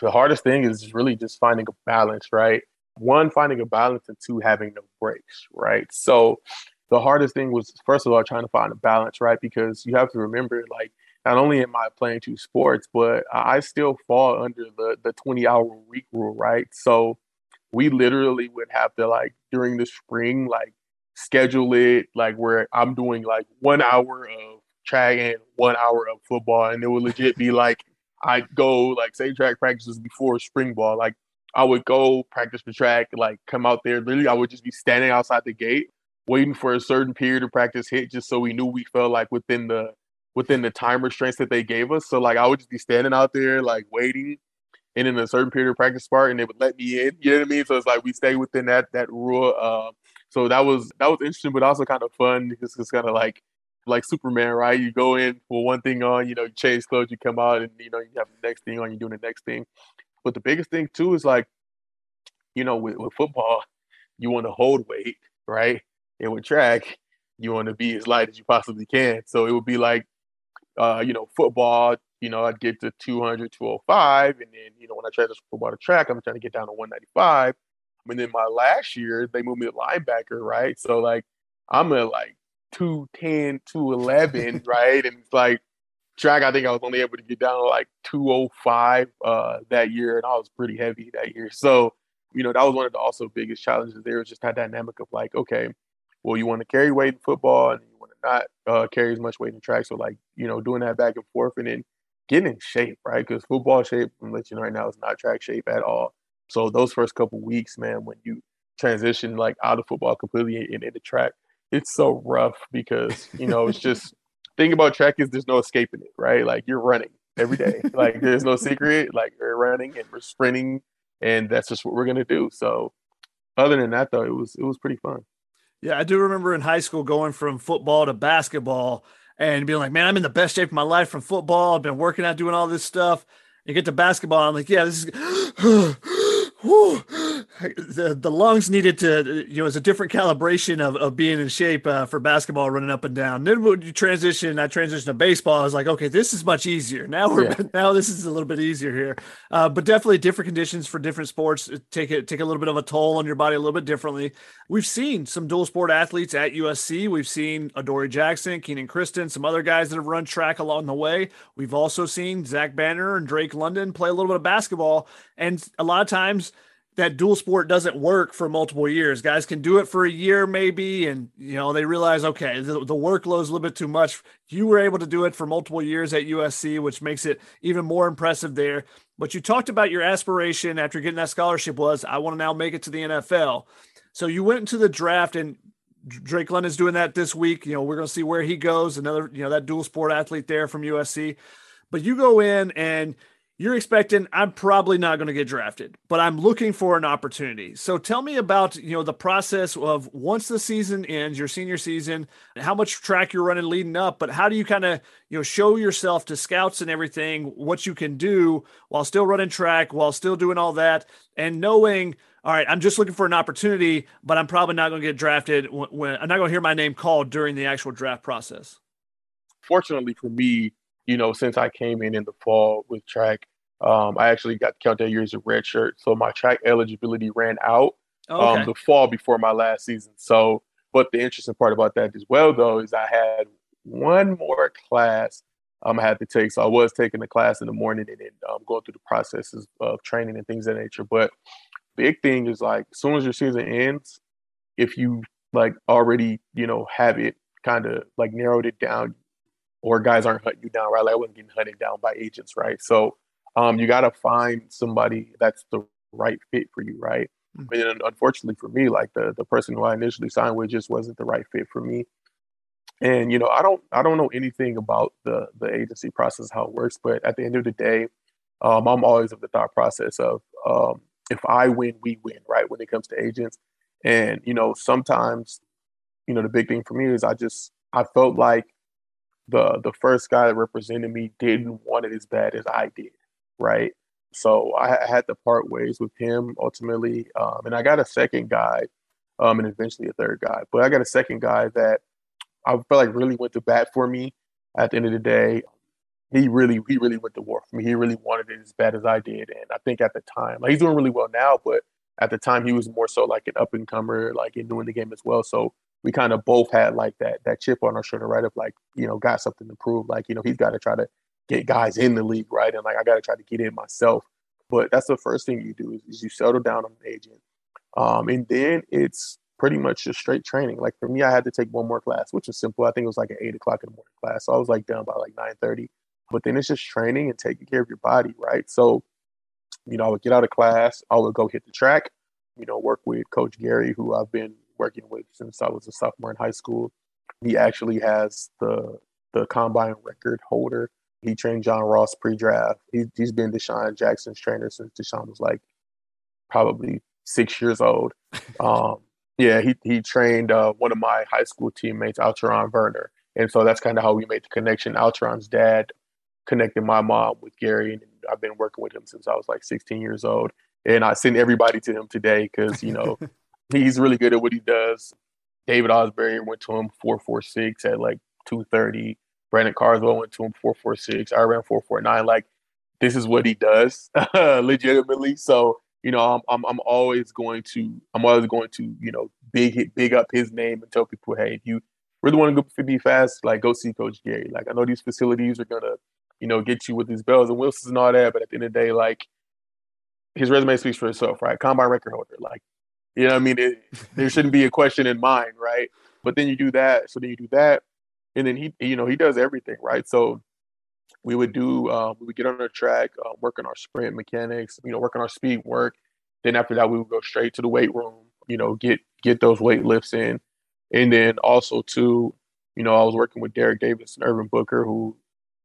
The hardest thing is really just finding a balance right? One finding a balance and two having no breaks right? So the hardest thing was first of all trying to find a balance, right? Because you have to remember, like, not only am I playing two sports, but I still fall under the the 20 hour week rule, right? So we literally would have to like during the spring, like schedule it like where I'm doing like one hour of track and one hour of football, and it would legit be like I'd go like say track practices before spring ball, like I would go practice the track, like come out there. Literally, I would just be standing outside the gate waiting for a certain period of practice hit just so we knew we felt like within the within the time restraints that they gave us. So like I would just be standing out there like waiting and in a certain period of practice part and they would let me in. You know what I mean? So it's like we stay within that that rule. Uh, so that was that was interesting, but also kind of fun because it's kind of like like Superman, right? You go in for one thing on, you know, you change clothes, you come out, and you know you have the next thing on, you're doing the next thing. But the biggest thing too is like, you know, with, with football, you want to hold weight, right? And with track, you want to be as light as you possibly can. So it would be like, uh, you know, football, you know, I'd get to 200, 205. And then, you know, when I transition from football to track, I'm trying to get down to 195. And then my last year, they moved me to linebacker, right? So, like, I'm at like 210, 211, <laughs> right? And it's like, track, I think I was only able to get down to like 205 uh, that year. And I was pretty heavy that year. So, you know, that was one of the also biggest challenges there was just that dynamic of like, okay, well, you want to carry weight in football and you want to not uh, carry as much weight in track. So, like, you know, doing that back and forth and then getting in shape, right? Because football shape, I'm let you know right now, is not track shape at all. So, those first couple weeks, man, when you transition like out of football completely and into track, it's so rough because, you know, it's just <laughs> thing about track is there's no escaping it, right? Like, you're running every day. like, there's no secret. Like, you're running and we're sprinting, and that's just what we're going to do. So, other than that, though, it was it was pretty fun. Yeah, I do remember in high school going from football to basketball and being like, man, I'm in the best shape of my life from football. I've been working out, doing all this stuff. You get to basketball, I'm like, yeah, this is <gasps> the, the lungs needed to, you know, it's a different calibration of, of being in shape uh, for basketball running up and down. Then when you transition, I transitioned to baseball. I was like, okay, this is much easier. Now we're, yeah. <laughs> now this is a little bit easier here. Uh, but definitely different conditions for different sports take it, take a little bit of a toll on your body a little bit differently. We've seen some dual sport athletes at USC. We've seen Adoree Jackson, Kenan Christon, some other guys that have run track along the way. We've also seen Zach Banner and Drake London play a little bit of basketball. And a lot of times, that dual sport doesn't work for multiple years. Guys can do it for a year maybe, and you know they realize okay the, the workload is a little bit too much. You were able to do it for multiple years at USC, which makes it even more impressive there. But you talked about your aspiration after getting that scholarship was I want to now make it to the NFL. So you went into the draft and Drake London's doing that this week. You know we're going to see where he goes. Another you know that dual sport athlete there from USC. But you go in and you're expecting I'm probably not going to get drafted, but I'm looking for an opportunity. So tell me about, you know, the process of once the season ends, your senior season, how much track you're running leading up, but how do you kind of, you know, show yourself to scouts and everything what you can do while still running track, while still doing all that and knowing all right, I'm just looking for an opportunity, but I'm probably not going to get drafted when, when I'm not going to hear my name called during the actual draft process. Fortunately for me, you know, since I came in in the fall with track, um, I actually got to count that year as a red shirt. So my track eligibility ran out um, okay. um, the fall before my last season. So, but the interesting part about that as well, though, is I had one more class um, I had to take. So I was taking the class in the morning and then um, going through the processes of training and things of that nature. But big thing is like, as soon as your season ends, if you like already, you know, have it kind of like narrowed it down, or guys aren't hunting you down, right? Like I wasn't getting hunted down by agents, right? So um, you got to find somebody that's the right fit for you, right? Mm-hmm. And unfortunately for me, like the the person who I initially signed with just wasn't the right fit for me. And you know, I don't I don't know anything about the the agency process how it works, but at the end of the day, um, I'm always of the thought process of um, if I win, we win, right? When it comes to agents, and you know, sometimes, you know, the big thing for me is I just I felt like the the first guy that represented me didn't want it as bad as I did, right? So I, had to part ways with him ultimately, um, and I got a second guy, um, and eventually a third guy. But I got a second guy that I felt like really went to bat for me. At the end of the day, he really he really went to war for me. He really wanted it as bad as I did, and I think at the time, like he's doing really well now, but at the time he was more so like an up and comer, like in doing the game as well. So we kind of both had like that that chip on our shoulder, right? Of like you know got something to prove. Like you know he's got to try to get guys in the league, right? And like I got to try to get in myself. But that's the first thing you do is, is you settle down on an agent, um, and then it's pretty much just straight training. Like for me, I had to take one more class, which was simple. I think it was like an eight o'clock in the morning class, so I was like done by like nine thirty. But then it's just training and taking care of your body, right? So, you know, I would get out of class, I would go hit the track, you know, work with Coach Gary, who I've been working with since I was a sophomore in high school. He actually has the the combine record holder he trained John Ross pre-draft. He, he's been DeSean Jackson's trainer since DeSean was like probably six years old. <laughs> Um, yeah, he he trained uh, one of my high school teammates, Alteron Werner, and so that's kind of how we made the connection. Alteron's dad connected my mom with Gary, and I've been working with him since I was like 16 years old. And I send everybody to him today because you know <laughs> he's really good at what he does. David Ausberry went to him 446 at like 230. Brandon Carswell went to him 446. I ran 449. Like, this is what he does <laughs> legitimately. So, you know, I'm, I'm, I'm always going to, I'm always going to, you know, big, big up his name and tell people, hey, if you really want to go be fast, like, go see Coach Gary. Like, I know these facilities are going to, you know, get you with these bells and whistles and all that. But at the end of the day, like, his resume speaks for itself, right? Combine record holder. Like, you know I mean? It, there shouldn't be a question in mind, right? But then you do that. So then you do that and then he you know he does everything right? So we would do um, we would get on the track uh, work on our sprint mechanics you know work on our speed work. Then after that we would go straight to the weight room you know get get those weight lifts in. And then also too you know i was working with derek davis and irvin booker who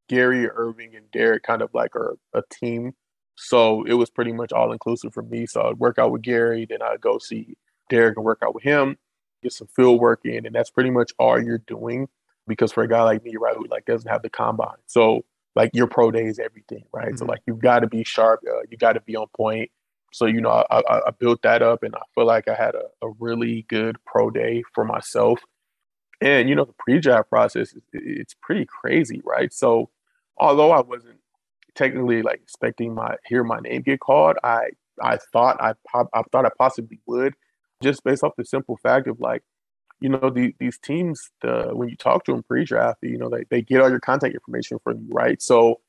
gary irving and derek kind of like are a team. So it was pretty much all inclusive for me. So i'd work out with gary then i'd go see derek and work out with him get some field work in and that's pretty much all you're doing because for a guy like me, right, who like doesn't have the combine, so like your pro day is everything, right? Mm-hmm. So like you've got to be sharp, uh, you got to be on point. So you know, I, I, I, built that up, and I feel like I had a, a really good pro day for myself. And you know, the pre-draft process is it's pretty crazy, right? So although I wasn't technically like expecting my hear my name get called, I I thought I I thought I possibly would, just based off the simple fact of like you know, the, these teams, the, when you talk to them pre-draft, you know, they, they get all your contact information from you, right? So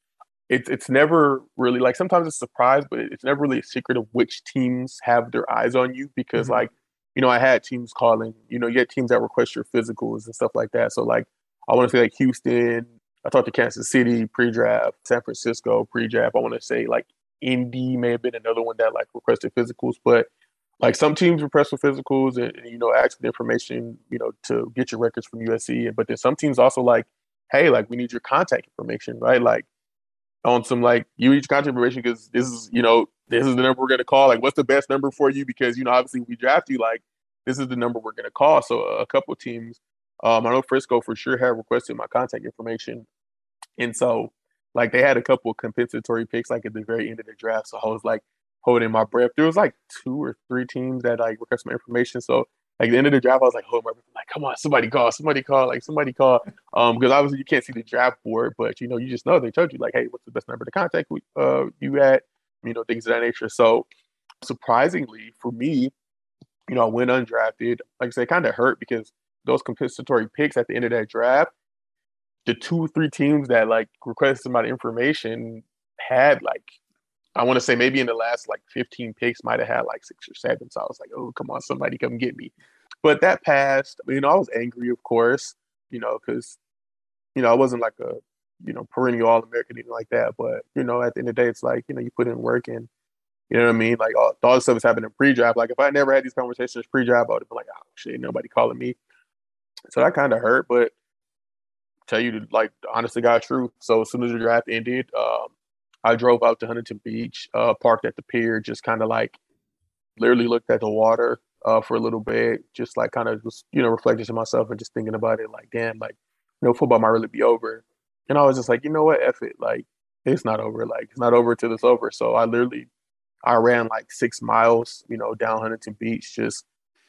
it's it's never really like sometimes it's a surprise, but it's never really a secret of which teams have their eyes on you because mm-hmm. like, you know, I had teams calling, you know, you had teams that request your physicals and stuff like that. So like I want to say like Houston, I talked to Kansas City pre-draft, San Francisco pre-draft. I want to say like Indy may have been another one that like requested physicals, but like some teams request for physicals and, and, you know ask the information you know to get your records from USC, but then some teams also like, hey, like we need your contact information, right? Like on some like you each contact information because this is you know this is the number we're gonna call. Like, what's the best number for you? Because you know obviously we draft you like this is the number we're gonna call. So a couple teams, um, I know Frisco for sure had requested my contact information, and so like they had a couple compensatory picks like at the very end of the draft. So I was like holding my breath. There was like two or three teams that like requested my information. So like the end of the draft, I was like, hold my, breath, like, come on, somebody call, somebody call, like somebody call. Um, because obviously you can't see the draft board, but you know, you just know they told you like, hey, what's the best number to contact uh you at, you know, things of that nature. So surprisingly for me, you know, I went undrafted. Like I said, kind of hurt because those compensatory picks at the end of that draft, the two, three teams that like requested my information had like I want to say maybe in the last like 15 picks might have had like six or seven. So I was like, oh, come on, somebody come get me. But that passed. You know, I was angry, of course, you know, because, you know, I wasn't like a, you know, perennial All American, anything like that. But, you know, at the end of the day, it's like, you know, you put in work and, you know what I mean? Like all, all stuff is happening pre draft. Like if I never had these conversations pre draft, I would have been like, oh, shit, nobody calling me. So that kind of hurt. But tell you to like, honestly, got truth. So as soon as the draft ended, um, I drove out to Huntington Beach, uh, parked at the pier, just kind of like literally looked at the water uh, for a little bit, just like kind of was, you know, reflecting to myself and just thinking about it, like, damn, like, you know, football might really be over. And I was just like, you know what, F it. Like, it's not over. Like, it's not over till it's over. So I literally, I ran like six miles, you know, down Huntington Beach, just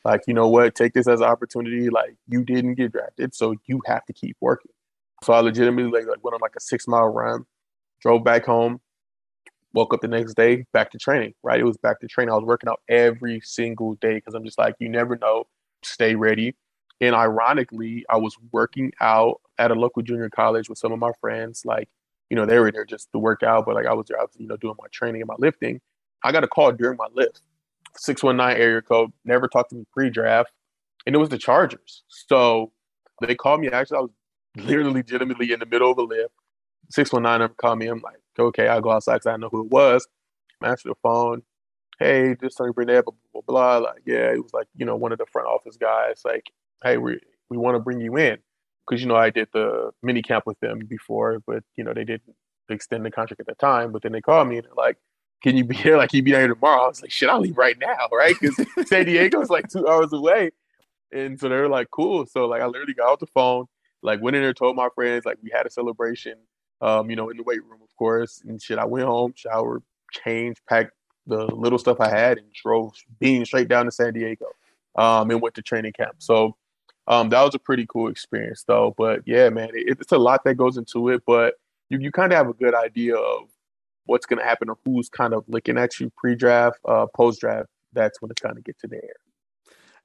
like, you know what, take this as an opportunity. Like, you didn't get drafted, so you have to keep working. So I legitimately like, like went on like a six mile run drove back home, woke up the next day, back to training, right? It was back to training. I was working out every single day because I'm just like, you never know, stay ready. And ironically, I was working out at a local junior college with some of my friends. Like, you know, they were there just to work out, but like I was there, I was, you know, doing my training and my lifting. I got a call during my lift, 619 area code, never talked to me pre draft, and it was the Chargers. So they called me. Actually, I was literally legitimately in the middle of a lift 619 number called me. I'm like, okay, I'll go outside because I know who it was. I answered the phone. Hey, this Tony Burnett, blah, blah, blah, blah. Like, yeah, it was like, you know, one of the front office guys. Like, hey, we we want to bring you in. Because, you know, I did the mini camp with them before, but, you know, they didn't extend the contract at the time. But then they called me and they're like, can you be here? Like, you be here tomorrow? I was like, shit, I'll leave right now, right? Because San Diego is like two hours away. And so they were like, cool. So, like, I literally got off the phone, like, went in there, told my friends, like, we had a celebration um, you know, in the weight room, of course, and shit. I went home, showered, changed, packed the little stuff I had, and drove being straight down to San Diego, um, and went to training camp. So um, that was a pretty cool experience, though. But yeah, man, it, it's a lot that goes into it, but you you kind of have a good idea of what's going to happen or who's kind of looking at you pre-draft, uh, post-draft. That's when it kind of gets to the air.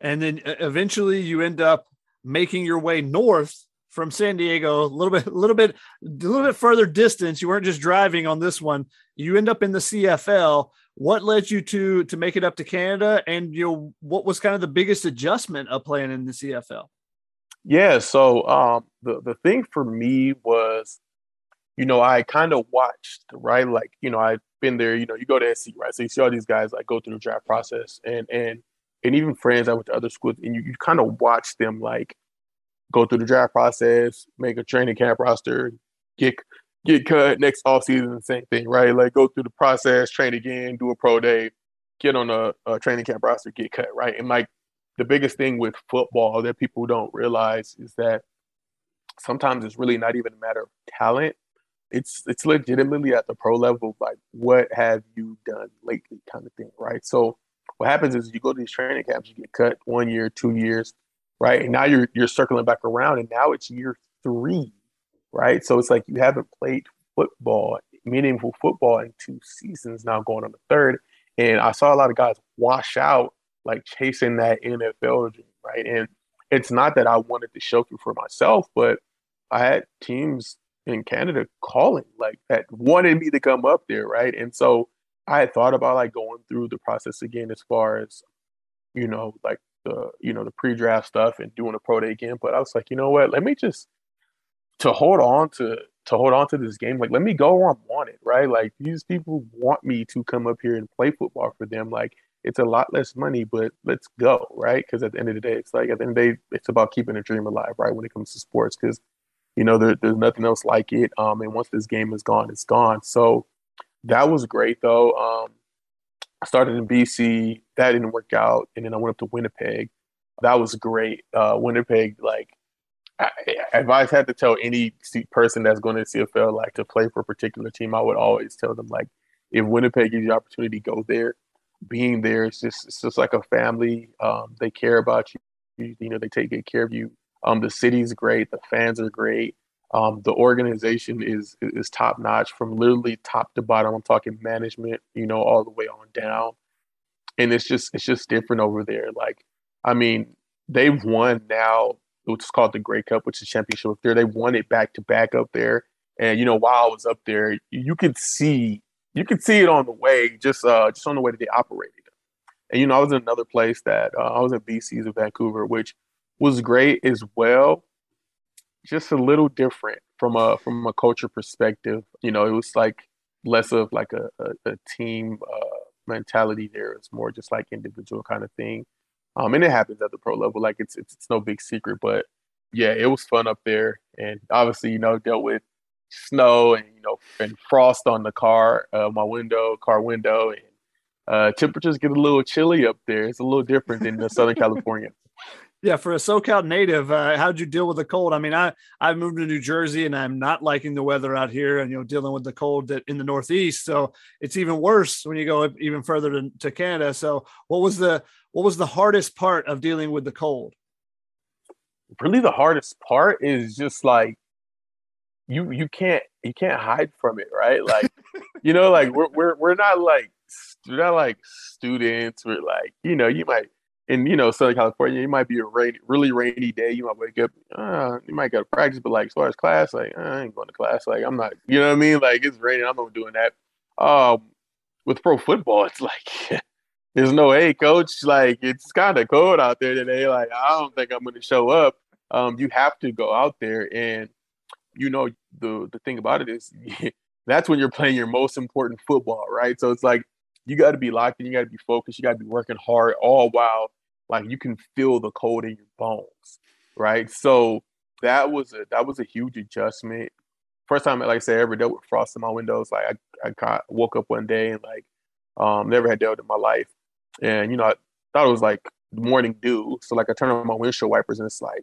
And then eventually you end up making your way north from San Diego, a little bit, a little bit, a little bit further distance. You weren't just driving on this one. You end up in the CFL. What led you to to make it up to Canada, and you know what was kind of the biggest adjustment of playing in the CFL? Yeah, so um, the the thing for me was, you know, I kind of watched right, like you know, I've been there. You know, you go to SC, right? So you see all these guys like go through the draft process, and and and even friends I went to other schools, and you, you kind of watch them like go through the draft process, make a training camp roster, get get cut next offseason, the same thing, right? Like go through the process, train again, do a pro day, get on a, a training camp roster, get cut, right? And like the biggest thing with football that people don't realize is that sometimes it's really not even a matter of talent. It's it's legitimately at the pro level, like what have you done lately, kind of thing, right? So what happens is you go to these training camps, you get cut one year, two years, right? And now you're you're circling back around, and now it's year three, right? So it's like you haven't played football, meaningful football, in two seasons now, going on the third. And I saw a lot of guys wash out, like chasing that NFL dream, right? And it's not that I wanted to show you for myself, but I had teams in Canada calling like that wanted me to come up there, right? And so I had thought about like going through the process again as far as, you know, like the you know the pre-draft stuff and doing a pro day again. But I was like, you know what? Let me just to hold on to to hold on to this game. Like, let me go where I'm wanted, right? Like these people want me to come up here and play football for them. Like it's a lot less money, but let's go, right? Because at the end of the day, it's like at the end of the day, it's about keeping a dream alive, right? When it comes to sports, because You know, there, there's nothing else like it. Um, and once this game is gone, it's gone. So that was great, though. Um, I started in BC. That didn't work out, and then I went up to Winnipeg. That was great. Uh, Winnipeg, like, I, if I had to tell any person that's going to CFL like to play for a particular team, I would always tell them like, if Winnipeg gives you the opportunity, go there. Being there, it's just it's just like a family. Um, they care about you. you. You know, they take good care of you. Um, the city's great. The fans are great. Um, the organization is is top notch from literally top to bottom. I'm talking management, you know, all the way on down. And it's just it's just different over there. Like, I mean, they've won now, is called the Grey Cup, which is championship up there. They won it back to back up there. And you know, while I was up there, you could see you could see it on the way, just uh just on the way that they operated. And you know, I was in another place that uh, I was in BC's in Vancouver, which was great as well just a little different from a from a culture perspective. You know, it was like less of like a, a, a team uh, mentality there. It's more just like individual kind of thing. Um, and it happens at the pro level. Like it's, it's it's no big secret, but yeah, it was fun up there. And obviously, you know, dealt with snow and you know and frost on the car, uh, my window, car window, and uh, temperatures get a little chilly up there. It's a little different than the Southern <laughs> California. Yeah, for a SoCal native, uh, how did you deal with the cold? I mean, I I moved to New Jersey and I'm not liking the weather out here, and you know, dealing with the cold that in the Northeast. So it's even worse when you go even further to, to Canada. So what was the what was the hardest part of dealing with the cold? Really, the hardest part is just like you you can't you can't hide from it, right? Like <laughs> you know, like we're we're we're not like we're not like students. We're like you know, you might in you know Southern California, it might be a rainy, really rainy day. You might wake up, uh, you might go to practice, but like as far as class, like I ain't going to class. Like I'm not, you know what I mean? Like it's raining, I'm not doing that. Um, with pro football, it's like <laughs> there's no hey coach, like it's kind of cold out there today. Like I don't think I'm going to show up. Um, you have to go out there, and you know the the thing about it is <laughs> that's when you're playing your most important football, right? So it's like you got to be locked in. You got to be focused. You got to be working hard, all while like you can feel the cold in your bones, right? So that was a that was a huge adjustment. First time, like I said, I ever dealt with frost in my windows. Like I, I got, woke up one day and like um never had dealt in my life, and you know I thought it was like morning dew. So like I turned on my windshield wipers and it's like,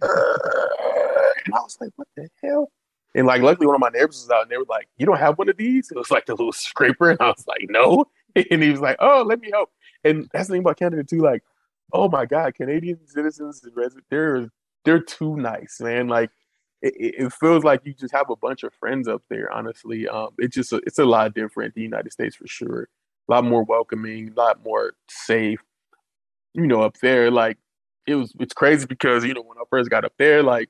and I was like, what the hell? And like, luckily, one of my neighbors was out, and they were like, "You don't have one of these?" It was like the little <laughs> scraper, and I was like, "No." <laughs> And he was like, "Oh, let me help." And that's the thing about Canada too. Like, oh my God, Canadian citizens, and residents, they're they're too nice, man. Like, it, it feels like you just have a bunch of friends up there. Honestly, um, it's just a, it's a lot different. The United States for sure, a lot more welcoming, a lot more safe. You know, up there, like it was. It's crazy because you know when I first got up there, like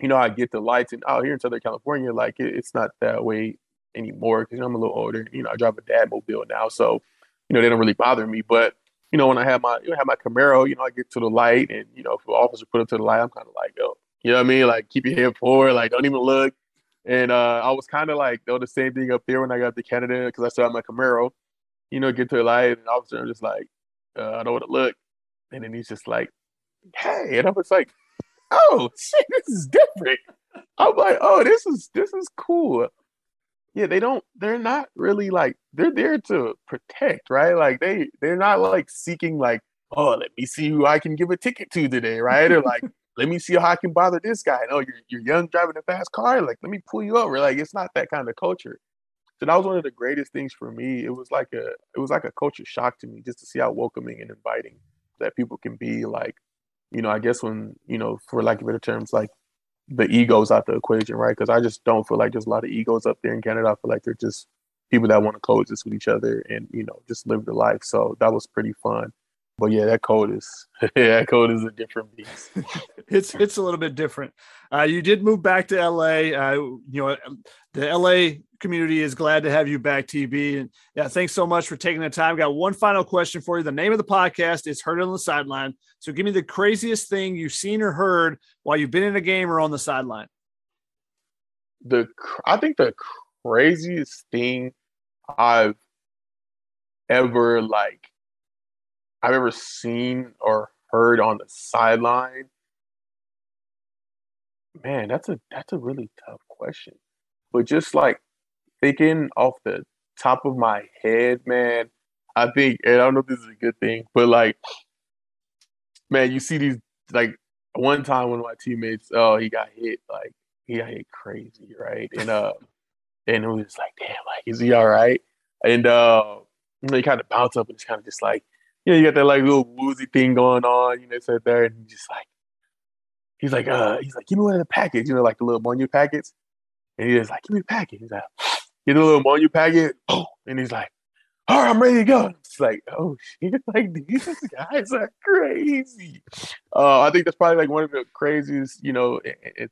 you know, I get the lights and out here in Southern California, like it, it's not that way anymore because you know, I'm a little older. You know, I drive a dad mobile now, so you know they don't really bother me. But you know, when I have my you know have my Camaro, you know, I get to the light, and you know, if the officer put it to the light, I'm kind of like, oh, you know what I mean? Like keep your head forward, like don't even look. And uh, I was kind of like, though, the same thing up there when I got to Canada because I still have my Camaro. You know, get to the light, and officer I'm just like, uh, I don't want to look, and then he's just like, hey, and I was like oh shit, this is different. I'm like, oh, this is this is cool. Yeah, they don't. They're not really like they're there to protect, right? Like they they're not like seeking like, oh, let me see who I can give a ticket to today, right? Or like, <laughs> let me see how I can bother this guy. No, you're you're young driving a fast car. Like, let me pull you over. Like, it's not that kind of culture. So that was one of the greatest things for me. It was like a it was like a culture shock to me just to see how welcoming and inviting that people can be. Like you know, I guess when, you know, for lack of better terms, like the egos out the equation, right? Because I just don't feel like there's a lot of egos up there in Canada. I feel like they're just people that want to coexist with each other and, you know, just live their life. So that was pretty fun. But yeah, that code is yeah, <laughs> that code is a different beast. <laughs> it's it's a little bit different. Uh, you did move back to LA. Uh, you know, the LA community is glad to have you back, TB. And yeah, thanks so much for taking the time. Got one final question for you. The name of the podcast is Heard on the Sideline. So give me the craziest thing you've seen or heard while you've been in a game or on the sideline. The I think the craziest thing I've ever like I've ever seen or heard on the sideline man, that's a that's a really tough question. But just like thinking off the top of my head, man, I think, and I don't know if this is a good thing, but like, man, you see these like one time one of my teammates, oh, he got hit, like he got hit crazy, right? And uh, and it was like, damn, like is he all right? And uh, he kind of bounced up and it's kind of just like, you know, you got that like little woozy thing going on, you know, sit there and just like, he's like, uh, he's like, give me one of the packets, you know, like the little Monu packets. And he's like, give me the packet. He's like, <sniffs> get a little Monu packet. Oh, <sniffs> and he's like, all right, I'm ready to go. It's like, oh shit, <laughs> like these guys are crazy. Uh, I think that's probably like one of the craziest, you know,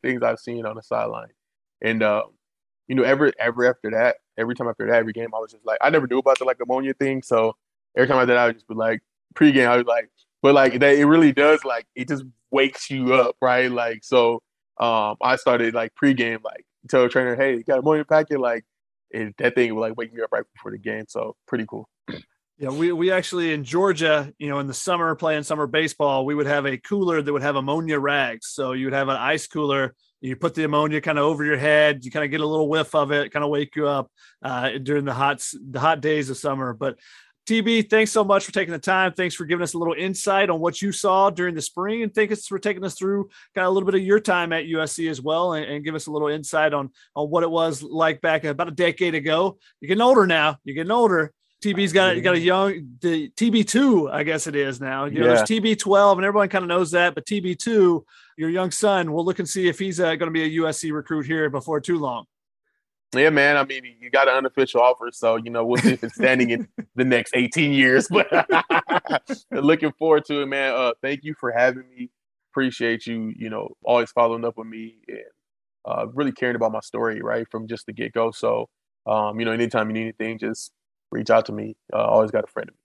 things I've seen on the sideline. And uh, you know, every every after that, every time after that, every game, I was just like, I never knew about the like ammonia thing. So every time I did, I would just be like, pregame, I was like, but like that, it really does like it just wakes you up, right? Like so, um, I started like pregame, like tell a trainer, hey, you got ammonia packet, like and that thing would like wake me up right before the game. So pretty cool. Yeah, we, we actually in Georgia, you know, in the summer playing summer baseball, we would have a cooler that would have ammonia rags. So you would have an ice cooler. You put the ammonia kind of over your head. You kind of get a little whiff of it, kind of wake you up uh, during the hot the hot days of summer. But TB, thanks so much for taking the time. Thanks for giving us a little insight on what you saw during the spring, and thanks for taking us through kind of a little bit of your time at USC as well, and, and, give us a little insight on on what it was like back about a decade ago. You're getting older now. You're getting older. TB's got you got a young the TB two, I guess it is now. You know, yeah. there's TB twelve, and everyone kind of knows that, but TB two, your young son, we'll look and see if he's uh, going to be a USC recruit here before too long. Yeah, man. I mean, you got an unofficial offer, so you know we'll see if it's standing in <laughs> the next 18 years. But <laughs> looking forward to it, man. Uh, thank you for having me. Appreciate you. You know, always following up with me and uh, really caring about my story, right from just the get go. So, um, you know, anytime you need anything, just reach out to me. Uh, always got a friend of me.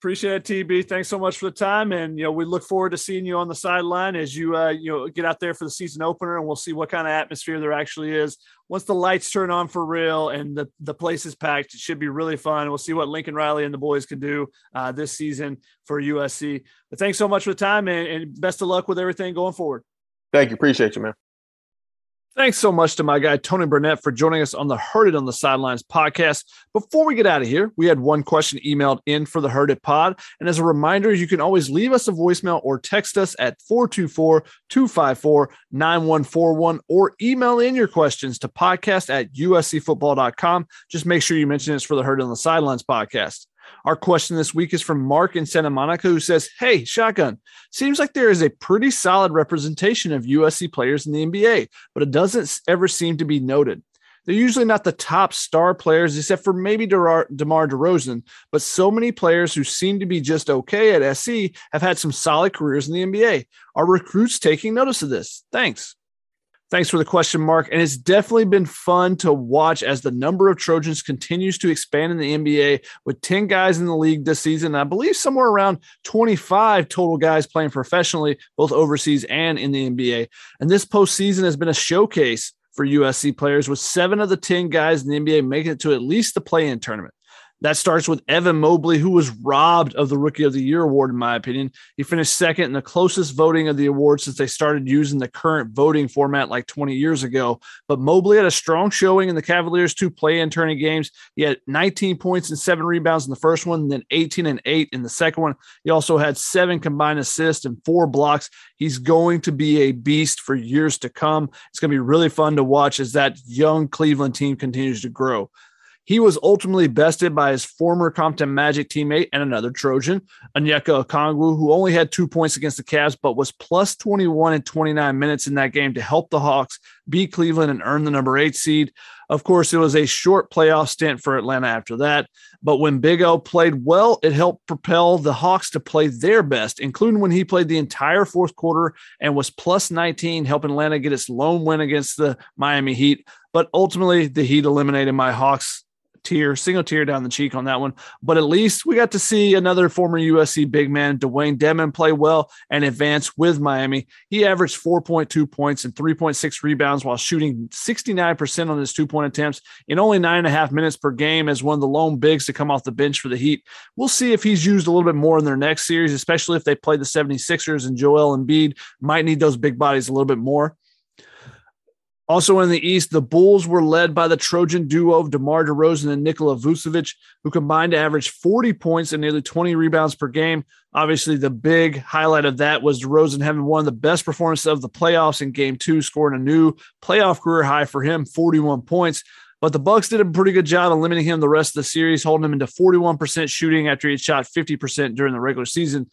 Appreciate it, TB. Thanks so much for the time, and you know we look forward to seeing you on the sideline as you uh, you know get out there for the season opener, and we'll see what kind of atmosphere there actually is once the lights turn on for real and the the place is packed. It should be really fun. We'll see what Lincoln Riley and the boys can do uh, this season for USC. But thanks so much for the time, and, and best of luck with everything going forward. Thank you. Appreciate you, man. Thanks so much to my guy, Tony Burnett, for joining us on the Heard It on the Sidelines podcast. Before we get out of here, we had one question emailed in for the Heard It pod. And as a reminder, you can always leave us a voicemail or text us at 424 254 9141 or email in your questions to podcast at uscfootball.com. Just make sure you mention it's for the Heard It on the Sidelines podcast. Our question this week is from Mark in Santa Monica, who says, Hey, Shotgun, seems like there is a pretty solid representation of USC players in the NBA, but it doesn't ever seem to be noted. They're usually not the top star players, except for maybe DeMar, DeRozan, but so many players who seem to be just okay at SC have had some solid careers in the NBA. Are recruits taking notice of this? Thanks. Thanks for the question, Mark. And it's definitely been fun to watch as the number of Trojans continues to expand in the NBA with 10 guys in the league this season. I believe somewhere around 25 total guys playing professionally, both overseas and in the NBA. And this postseason has been a showcase for USC players with seven of the 10 guys in the NBA making it to at least the play in tournament. That starts with Evan Mobley, who was robbed of the Rookie of the Year award, in my opinion. He finished second in the closest voting of the award since they started using the current voting format like 20 years ago. But Mobley had a strong showing in the Cavaliers' two play in turning games. He had 19 points and seven rebounds in the first one, then 18 and eight in the second one. He also had seven combined assists and four blocks. He's going to be a beast for years to come. It's going to be really fun to watch as that young Cleveland team continues to grow. He was ultimately bested by his former Compton Magic teammate and another Trojan, Onyeka Okongwu, who only had two points against the Cavs, but was plus 21 in 29 minutes in that game to help the Hawks beat Cleveland and earn the number eight seed. Of course, it was a short playoff stint for Atlanta after that. But when Big O played well, it helped propel the Hawks to play their best, including when he played the entire fourth quarter and was plus 19, helping Atlanta get its lone win against the Miami Heat. But ultimately, the Heat eliminated my Hawks tear, single tear down the cheek on that one. But at least we got to see another former USC big man, Dewayne Dedmon, play well and advance with Miami. He averaged 4.2 points and 3.6 rebounds while shooting 69% on his two point attempts in only nine and a half minutes per game as one of the lone bigs to come off the bench for the Heat. We'll see if he's used a little bit more in their next series, especially if they play the 76ers and Joel Embiid might need those big bodies a little bit more. Also in the East, the Bulls were led by the Trojan duo of DeMar DeRozan and Nikola Vucevic, who combined to average 40 points and nearly 20 rebounds per game. Obviously, the big highlight of that was DeRozan having one of the best performances of the playoffs in game two, scoring a new playoff career high for him, 41 points. But the Bucks did a pretty good job of limiting him the rest of the series, holding him into 41% shooting after he had shot 50% during the regular season.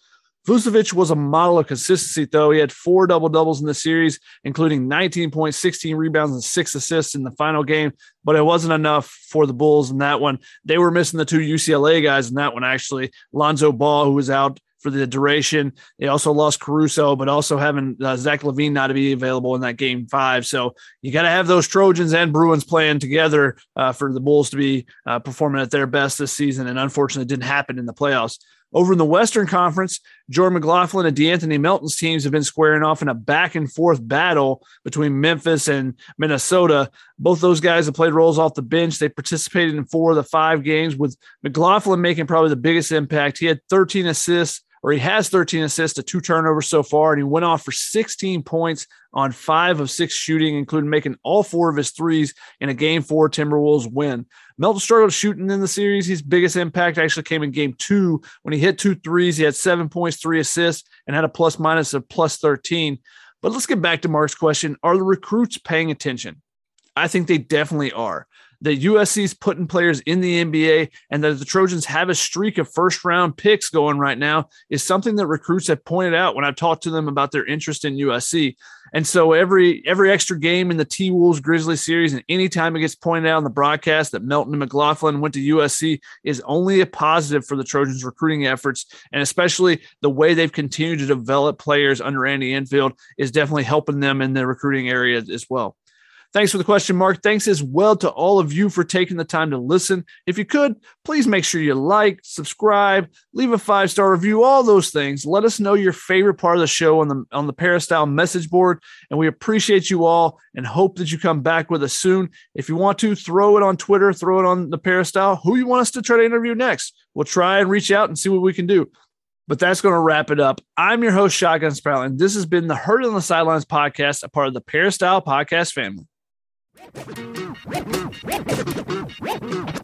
Vucevic was a model of consistency, though. He had four double doubles in the series, including 19 points, 16 rebounds, and six assists in the final game. But it wasn't enough for the Bulls in that one. They were missing the two UCLA guys in that one, actually. Lonzo Ball, who was out for the duration. They also lost Caruso, but also having uh, Zach LaVine not to be available in that game five. So you got to have those Trojans and Bruins playing together uh, for the Bulls to be uh, performing at their best this season. And unfortunately, it didn't happen in the playoffs. Over in the Western Conference, Jordan McLaughlin and De'Anthony Melton's teams have been squaring off in a back and forth battle between Memphis and Minnesota. Both those guys have played roles off the bench. They participated in four of the five games, with McLaughlin making probably the biggest impact. He had 13 assists, or he has 13 assists to two turnovers so far, and he went off for 16 points on five of six shooting, including making all four of his threes in a game four Timberwolves win. Melton struggled shooting in the series. His biggest impact actually came in game two when he hit two threes. He had seven points, three assists, and had a plus minus of plus 13. But let's get back to Mark's question Are the recruits paying attention? I think they definitely are that USC is putting players in the NBA and that the Trojans have a streak of first round picks going right now is something that recruits have pointed out when I've talked to them about their interest in USC. And so every every extra game in the T Wolves Grizzlies series, and anytime it gets pointed out on the broadcast that Melton and McLaughlin went to USC is only a positive for the Trojans recruiting efforts, and especially the way they've continued to develop players under Andy Enfield is definitely helping them in the recruiting area as well. Thanks for the question, Mark. Thanks as well to all of you for taking the time to listen. If you could, please make sure you like, subscribe, leave a five star review, all those things. Let us know your favorite part of the show on the on the Peristyle message board, and we appreciate you all and hope that you come back with us soon. If you want to, throw it on Twitter, throw it on the Peristyle. Who you want us to try to interview next? We'll try and reach out and see what we can do. But that's going to wrap it up. I'm your host, Shotgun Spratling, and this has been the Heard on the Sidelines podcast, a part of the Peristyle podcast family. Thank you.